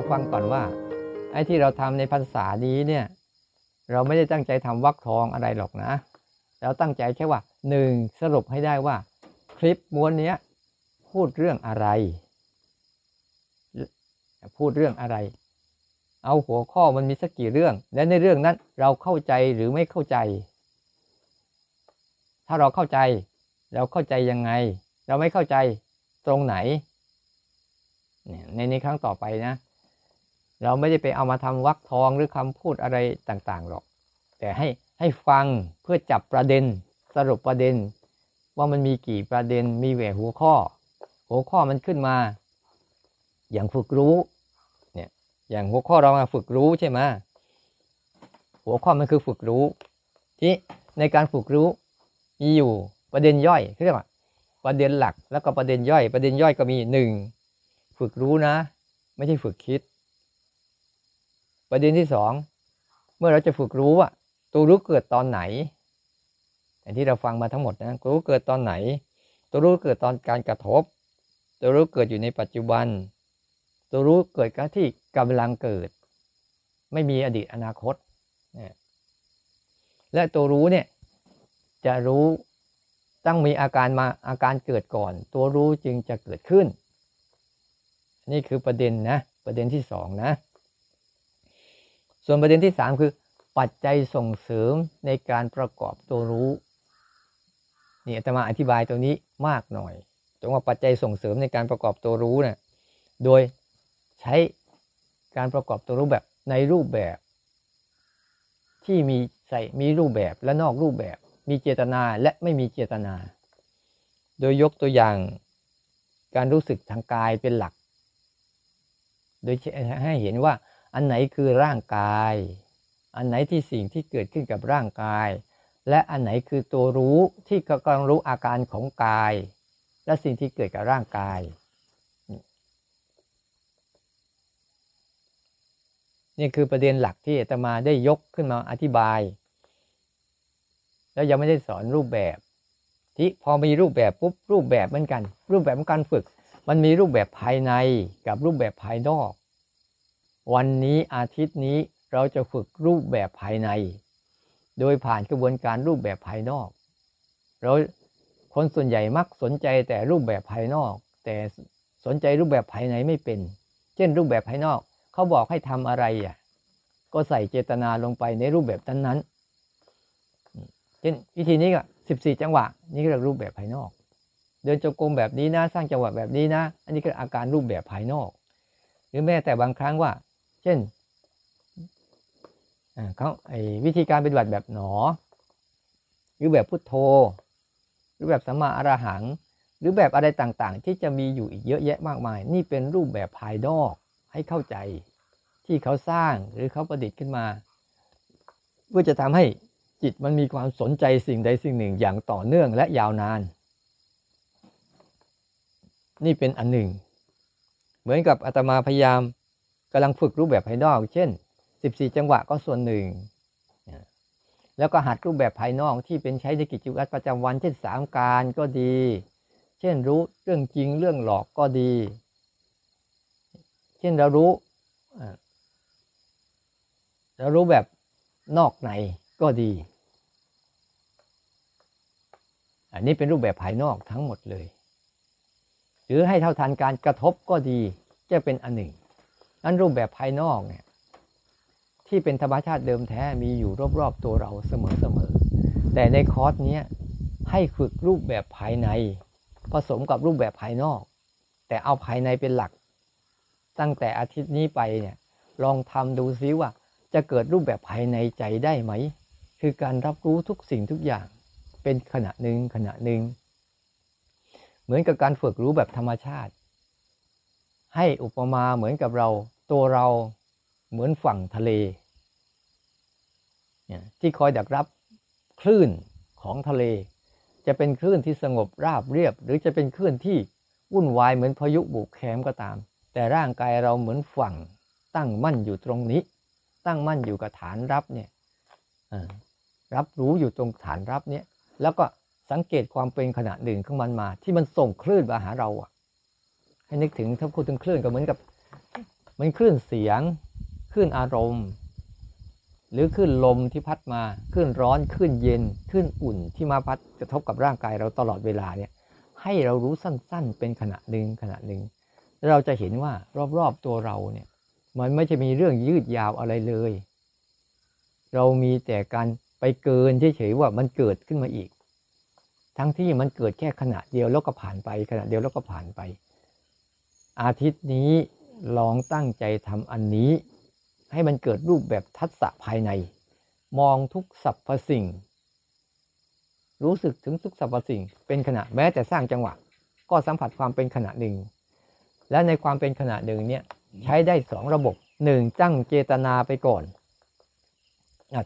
ราฟังก่อนว่า ไอ้ที่เราทำในภาษานี้เนี่ย เราไม่ได้ตั้งใจทำวักทองอะไรหรอกนะ เราตั้งใจแค่ว่าหนึ่งสรุปให้ได้ว่า คลิปม้วนเนี้ยพูดเรื่องอะไร พูดเรื่องอะไร เอาหัวข้อมันมีสักกี่เรื่อง และในเรื่องนั้นเราเข้าใจหรือไม่เข้าใจ ถ้าเราเข้าใจ เราเข้าใจยังไง เราไม่เข้าใจตรงไหนเนี่ยในครั้งต่อไปนะ เราไม่ได้ไปเอามาทำวักทองหรือคำพูดอะไรต่างๆหรอก แต่ให้ให้ฟังเพื่อจับประเด็นสรุปประเด็น ว่ามันมีกี่ประเด็นมีแหวหัวข้อ หัวข้อมันขึ้นมา อย่างฝึกรู้เนี่ยอย่างหัวข้อเรามาฝึกรู้ใช่ไหมหัวข้อมันคือฝึกรู้ที่ในการฝึกรู้มีอยู่ประเด็นย่อยเรียกว่าประเด็นหลักแล้วก็ประเด็นย่อย ประเด็นย่อยก็มีหนึ่งฝึกรู้นะ ไม่ใช่ฝึกคิด ประเด็นที่สองเมื่อเราจะฝึกรู้อะตัวรู้เกิดตอนไหนอย่างที่เราฟังมาทั้งหมดนะตัวรู้เกิดตอนไหน ตัวรู้เกิดตอนการกระทบ ตัวรู้เกิดอยู่ในปัจจุบัน ตัวรู้เกิดกที่กำลังเกิด ไม่มีอดีตอนาคตนะและตัวรู้เนี่ยจะรู้ต้องมีอาการมาอาการเกิดก่อน ตัวรู้จึงจะเกิดขึ้น นี่คือประเด็นนะ ประเด็นที่สองนะ ส่วนประเด็นที่สามคือ ปัจจัยส่งเสริมในการประกอบตัวรู้นี่อาตมาอธิบายตรงนี้มากหน่อยตรงว่าปัจจัยส่งเสริมในการประกอบตัวรู้เนะี่ยโดยใช้การประกอบตัวรู้แบบในรูปแบบ ที่มีใส่มีรูปแบบและนอกรูปแบบ มีเจตนาและไม่มีเจตนา โดยยกตัวอย่างการรู้สึกทางกายเป็นหลัก โดยให้เห็นว่า อันไหนคือร่างกาย อันไหนที่สิ่งที่เกิดขึ้นกับร่างกาย และอันไหนคือตัวรู้ที่กำลังรู้อาการของกาย และสิ่งที่เกิดกับร่างกาย นี่คือประเด็นหลักที่อาตมาได้ยกขึ้นมาอธิบาย แล้วยังไม่ได้สอนรูปแบบที่พอมีรูปแบบปุ๊บรูปแบบเหมือนกัน รูปแบบของการฝึก มันมีรูปแบบภายในกับรูปแบบภายนอก วันนี้อาทิตย์นี้เราจะฝึกรูปแบบภายใน โดยผ่านกระบวนการรูปแบบภายนอก เราคนส่วนใหญ่มักสนใจแต่รูปแบบภายนอก แต่สนใจรูปแบบภายในไม่เป็น เช่นรูปแบบภายนอก เขาบอกให้ทำอะไรอะก็ใส่เจตนาลงไปในรูปแบบนั้นเช่นวิธีนี้ก็สิบสี่จังหวะ นี่ก็เรียกรูปแบบภายนอก เดินจงกรมแบบนี้นะ สร้างจังหวะแบบนี้นะ อันนี้ก็อาการรูปแบบภายนอก หรือแม้แต่บางครั้งว่า เช่นเขาไอ้วิธีการปฏิบัติแบบหนอ หรือแบบพุทโธ หรือแบบสัมมาอรหัง หรือแบบอะไรต่างๆ ที่จะมีอยู่อีกเยอะแยะมากมาย นี่เป็นรูปแบบภายนอกให้เข้าใจ ที่เขาสร้างหรือเขาประดิษฐ์ขึ้นมา เพื่อจะทำให้จิตมันมีความสนใจสิ่งใดสิ่งหนึ่งอย่างต่อเนื่องและยาวนาน นี่เป็นอันหนึ่ง เหมือนกับอาตมาพยายาม กำลังฝึกรูปแบบภายนอก เช่น 14 จังหวะก็ส่วนหนึ่ง แล้วก็หัดรูปแบบภายนอกที่เป็นใช้ในกิจวัตรประจำวัน เช่นสามการก็ดี เช่นรู้เรื่องจริงเรื่องหลอกก็ดี เช่นเรารู้เรารู้แบบนอกในก็ดี อันนี้เป็นรูปแบบภายนอกทั้งหมดเลย หรือให้เท่าทันการกระทบก็ดีจะเป็นอันหนึ่ง นั้นรูปแบบภายนอกเนี่ยที่เป็นธรรมชาติเดิมแท้มีอยู่รอบๆตัวเราเสมอๆแต่ในคอร์สนี้ให้ฝึกรูปแบบภายใน ผสมกับรูปแบบภายนอก แต่เอาภายในเป็นหลัก ตั้งแต่อาทิตย์นี้ไปเนี่ยลองทำดูซิว่า จะเกิดรูปแบบภายในใจได้ไหม คือการรับรู้ทุกสิ่งทุกอย่าง เป็นขณะหนึ่งขณะหนึ่ง เหมือนกับการฝึกรู้แบบธรรมชาติ ให้อุปมาเหมือนกับเรา ตัวเราเหมือนฝั่งทะเล ที่คอยดักรับคลื่นของทะเล จะเป็นคลื่นที่สงบราบเรียบ หรือจะเป็นคลื่นที่วุ่นวายเหมือนพายุบุกแคมก็ตาม แต่ร่างกายเราเหมือนฝั่งตั้งมั่นอยู่ตรงนี้ ตั้งมั่นอยู่กับฐานรับเนี่ยรับรู้อยู่ตรงฐานรับเนี่ยแล้วก็สังเกตความเป็นขณะหนึ่งของมันมา ที่มันส่งคลื่นมาหาเราอะ ให้นึกถึงถ้าพูดถึงคลื่นก็เหมือนกับมันคลื่นเสียงคลื่นอารมณ์ หรือคลื่นลมที่พัดมาคลื่นร้อนคลื่นเย็นคลื่นอุ่นที่มาพัดกระทบกับร่างกายเราตลอดเวลาเนี่ยให้เรารู้สั้นๆ เป็นขณะหนึ่งขณะหนึ่งเราจะเห็นว่ารอบๆตัวเราเนี่ยมันไม่จะมีเรื่องยืดยาวอะไรเลย เรามีแต่การไปเกินเฉยๆว่ามันเกิดขึ้นมาอีก ทั้งที่มันเกิดแค่ขณะเดียวแล้วก็ผ่านไปขณะเดียวแล้วก็ผ่านไป อาทิตย์นี้ลองตั้งใจทำอันนี้ ให้มันเกิดรูปแบบทัศะภายใน มองทุกสรรพสิ่ง รู้สึกถึงทุกสรรพสิ่ง เป็นขณะแม้แต่สร้างจังหวะ ก็สัมผัสความเป็นขณะหนึ่ง และในความเป็นขณะหนึ่งเนี่ยใช้ได้สองระบบหนึ่งตั้งเจตนาไปก่อน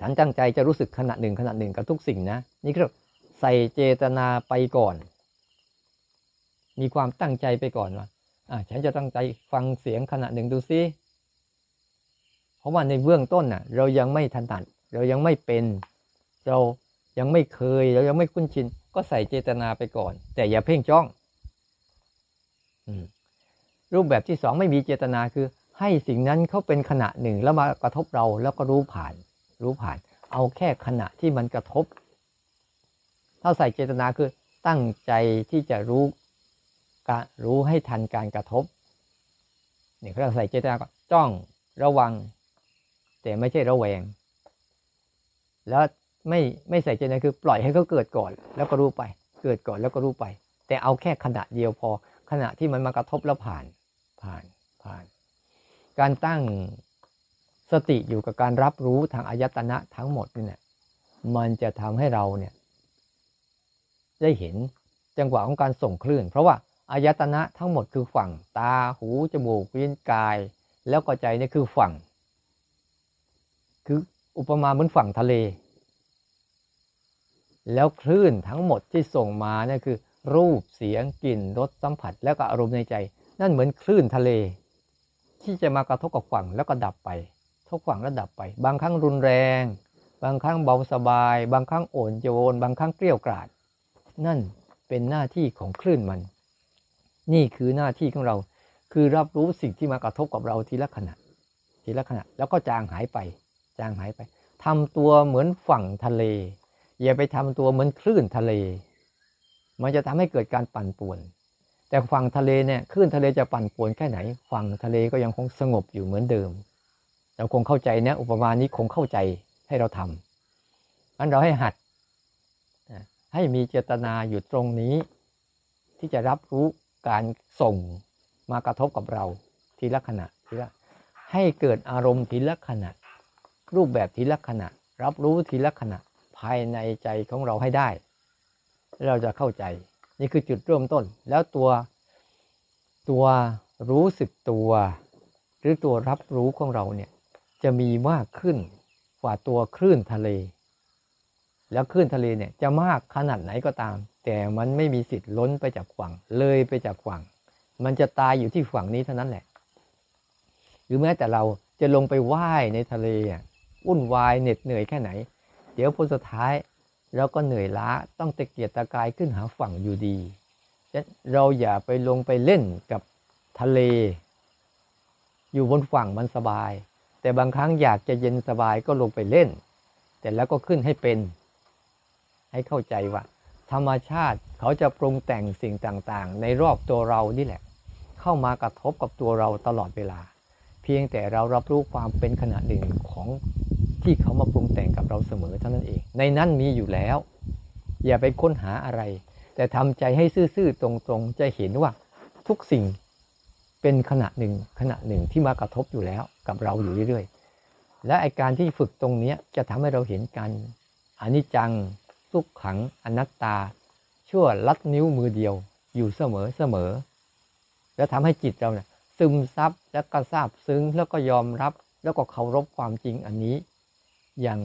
ฉันตั้งใจจะรู้สึกขณะหนึ่งขณะหนึ่งกับทุกสิ่งนะ นี่คือใส่เจตนาไปก่อน มีความตั้งใจไปก่อนว่า ฉันจะตั้งใจฟังเสียงขณะหนึ่งดูซิ เพราะว่าในเบื้องต้นน่ะ เรายังไม่ถนัด เรายังไม่เป็น เรายังไม่เคย เรายังไม่คุ้นชิน ก็ใส่เจตนาไปก่อน แต่อย่าเพ่งจ้องรูปแบบที่สองไม่มีเจตนาคือ ให้สิ่งนั้นเขาเป็นขณะหนึ่งแล้วมากระทบเราแล้วก็รู้ผ่าน รู้ผ่าน เอาแค่ขณะที่มันกระทบ ถ้าใส่เจตนาคือตั้งใจที่จะรู้ การรู้ให้ทันการกระทบเนี่ยเขาใส่เจตนาก็จ้องระวัง แต่ไม่ใช่ระแวง แล้วไม่ไม่ใส่เจตนาคือปล่อยให้เขาเกิดก่อน แล้วก็รู้ไป เกิดก่อนแล้วก็รู้ไป แต่เอาแค่ขณะเดียวพอ ขณะที่มันมากระทบแล้วผ่านผ่านผ่าน การตั้งสติอยู่กับการรับรู้ทางอายตนะทั้งหมดนี่เนี่ยมันจะทำให้เราเนี่ยได้เห็นจังหวะของการส่งคลื่น เพราะว่า อายตนะทั้งหมดคือฝั่ง ตาหูจมูกลิ้นกาย แล้วก็ใจนี่คือฝั่ง คืออุปมาเหมือนฝั่งทะเล แล้วคลื่นทั้งหมดที่ส่งมาเนี่ยคือ รูปเสียงกลิ่นรสสัมผัส แล้วก็อารมณ์ในใจ นั่นเหมือนคลื่นทะเล ที่จะมากระทบกับฝั่งแล้วก็ดับไปทุกฝั่งแล้วดับไป บางครั้งรุนแรง บางครั้งเบาสบาย บางครั้งโอนโยน บางครั้งเกลี้ยวกราดนั่นเป็นหน้าที่ของคลื่นมัน นี่คือหน้าที่ของเรา คือรับรู้สิ่งที่มากระทบกับเราทีละขณะ ทีละขณะ แล้วก็จางหายไป จางหายไปทำตัวเหมือนฝั่งทะเล อย่าไปทำตัวเหมือนคลื่นทะเล มันจะทำให้เกิดการปั่นป่วน แต่ฝั่งทะเลเนี่ยคลื่นทะเลจะปั่นป่วนแค่ไหน ฝั่งทะเลก็ยังคงสงบอยู่เหมือนเดิม เราคงเข้าใจนะอุปมานี้คงเข้าใจให้เราทำอันเราให้หัดให้มีเจตนาอยู่ตรงนี้ ที่จะรับรู้ การส่งมากระทบกับเราทีละขณะทีละให้เกิดอารมณ์ทีละขณะ รูปแบบทีละขณะ รับรู้ทีละขณะภายในใจของเราให้ได้ เราจะเข้าใจนี่คือจุดเริ่มต้น แล้วตัวตัวรู้สึกตัว หรือตัวรับรู้ของเราเนี่ยจะมีมากขึ้นกว่าตัวคลื่นทะเล แล้วคลื่นทะเลเนี่ยจะมากขนาดไหนก็ตาม แต่มันไม่มีสิทธิ์ล้นไปจากฝั่ง เลยไปจากฝั่ง มันจะตายอยู่ที่ฝั่งนี้เท่านั้นแหละ หรือแม้แต่เราจะลงไปว่ายในทะเลอุ่นวายเหน็ดเหนื่อยแค่ไหน เดี๋ยวผลสุดท้ายเราก็เหนื่อยล้าต้องตะเกียกตะกายขึ้นหาฝั่งอยู่ดีเราอย่าไปลงไปเล่นกับทะเล อยู่บนฝั่งมันสบาย แต่บางครั้งอยากจะเย็นสบายก็ลงไปเล่น แต่แล้วก็ขึ้นให้เป็น ให้เข้าใจว่า ธรรมชาติเขาจะปรุงแต่งสิ่งต่างๆ ในรอบตัวเรานี่แหละ เข้ามากระทบกับตัวเราตลอดเวลา เพียงแต่เรารับรู้ความเป็นขณะหนึ่งของที่เขามาปรุงแต่งกับเราเสมอเท่านั้นเอง ในนั้นมีอยู่แล้ว อย่าไปค้นหาอะไร แต่ทำใจให้ซื่อๆตรงๆ จะเห็นว่าทุกสิ่งเป็นขณะหนึ่งขณะหนึ่งที่มากระทบอยู่แล้วกับเราอยู่เรื่อยๆ และไอการที่ฝึกตรงนี้จะทำให้เราเห็นกันอนิจจัง ทุกขังอนัตตา ชั่วลัดนิ้วมือเดียวอยู่เสมอเสมอ แล้วทำให้จิตเราเนี่ยซึมซับแล้วก็ทราบซึ้งแล้วก็ยอมรับแล้วก็เคารพความจริงอันนี้ อย่าง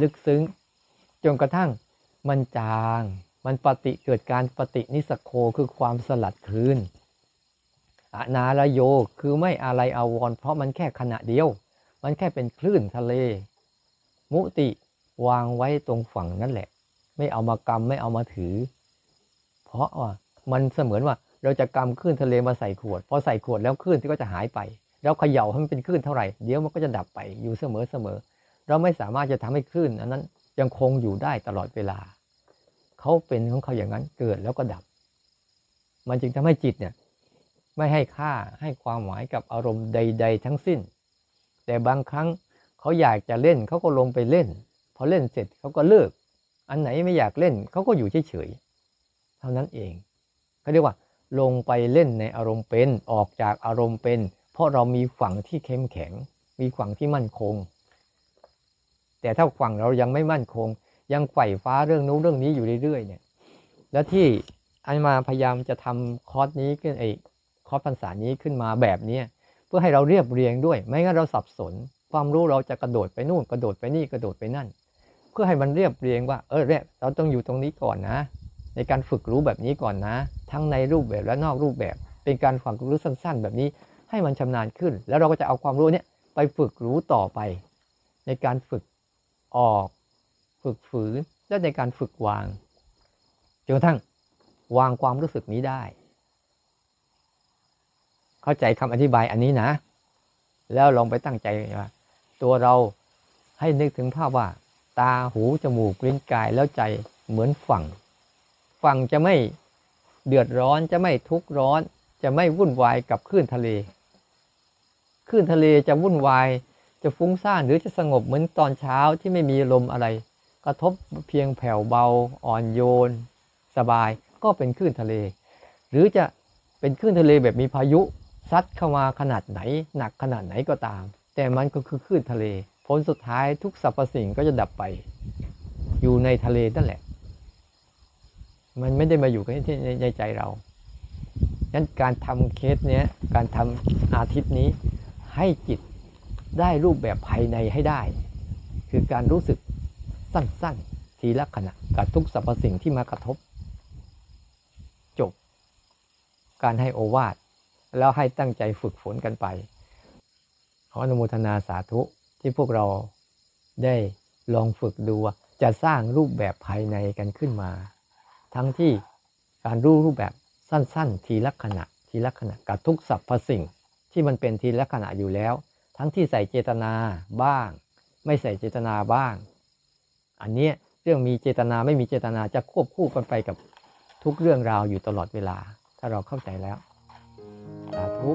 ลึกซึ้ง จนกระทั่งมันจาง มันปฏิเกิดการปฏินิสโคคือความสลัดคืนอนาลโยคือไม่อะไรอาวร เพราะมันแค่ขณะเดียว มันแค่เป็นคลื่นทะเล มุติ วางไว้ตรงฝั่งนั่นแหละ ไม่เอามากำไม่เอามาถือ เพราะว่ามันเสมือนว่าเราจะกำคลื่นทะเลมาใส่ขวดพอใส่ขวดแล้วคลื่นที่ก็จะหายไปเราเขย่าให้มันเป็นคลื่นเท่าไหร่เดี๋ยวมันก็จะดับไปอยู่เสมอเสมอเราไม่สามารถจะทำให้คลื่นอันนั้นยังคงอยู่ได้ตลอดเวลา เขาเป็นของเขาอย่างนั้นเกิดแล้วก็ดับ มันจึงทำให้จิตเนี่ยไม่ให้ค่าให้ความหมายกับอารมณ์ใด ๆ ทั้งสิ้น แต่บางครั้งเขาอยากจะเล่นเขาก็ลงไปเล่น พอเล่นเสร็จเขาก็เลิก อันไหนไม่อยากเล่นเขาก็อยู่เฉยๆเท่านั้นเองเขาเรียกว่า ลงไปเล่นในอารมณ์เป็นออกจากอารมณ์เป็น เพราะเรามีฝั่งที่เข้มแข็ง มีฝั่งที่มั่นคง แต่ถ้าฝั่งเรายังไม่มั่นคง ยังไขว่ฟ้าเรื่องนู้นเรื่องนี้อยู่เรื่อยๆเนี่ยแล้วที่อันมาพยายามจะทำคอร์สนี้ขึ้นไอ้คอร์สภาษานี้ขึ้นมาแบบเนี้ยเพื่อให้เราเรียบเรียงด้วย ไม่งั้นเราสับสน ความรู้เราจะกระโดดไปนู่นกระโดดไปนี่กระโดดไปนั่น เพื่อให้มันเรียบเรียงว่า เออเนี่ยเราต้องอยู่ตรงนี้ก่อนนะ ในการฝึกรู้แบบนี้ก่อนนะ ทั้งในรูปแบบและนอกรูปแบบ เป็นการฝึกรู้สั้น ๆ แบบนี้ให้มันชำนาญขึ้น แล้วเราก็จะเอาความรู้เนี้ยไปฝึกรู้ต่อไป ในการฝึกออก ฝึกฝืนและในการฝึกวางจนกระทั่งวางความรู้สึกนี้ได้ เข้าใจคำอธิบายอันนี้นะ แล้วลองไปตั้งใจว่าตัวเราให้นึกถึงภาพว่า ตาหูจมูกลิ้นกายแล้วใจเหมือนฝั่ง ฝั่งจะไม่เดือดร้อนจะไม่ทุกข์ร้อน จะไม่วุ่นวายกับคลื่นทะเลคลื่นทะเลจะวุ่นวายจะฟุ้งซ่านหรือจะสงบเหมือนตอนเช้าที่ไม่มีลมอะไร กระทบเพียงแผ่วเบาอ่อนโยน สบายก็เป็นคลื่นทะเล หรือจะเป็นคลื่นทะเลแบบมีพายุซัดเข้ามาขนาดไหน หนักขนาดไหนก็ตาม แต่มันก็คือคลื่นทะเล ผลสุดท้ายทุกสรรพสิ่งก็จะดับไป อยู่ในทะเลนั่นแหละ มันไม่ได้มาอยู่กันที่ในใจเราฉะนั้นการทำเคสเนี้ยการทำอาทิตย์นี้ให้จิตได้รูปแบบภายในให้ได้ คือการรู้สึกสั้นๆ ทีละขณะกับทุกสรรพสิ่งที่มากระทบ จบ การให้โอวาท แล้วให้ตั้งใจฝึกฝนกันไป ขออนุโมทนาสาธุ ที่พวกเราได้ลองฝึกดูว่าจะสร้างรูปแบบภายในกันขึ้นมา ทั้งที่การรู้รูปแบบสั้นๆ ทีละขณะทีละขณะกับทุกสรรพสิ่งที่มันเป็นทีละขณะอยู่แล้ว ทั้งที่ใส่เจตนาบ้าง ไม่ใส่เจตนาบ้าง อันนี้เรื่องมีเจตนาไม่มีเจตนาจะควบคู่กันไปกับทุกเรื่องราวอยู่ตลอดเวลา ถ้าเราเข้าใจแล้วสาธุ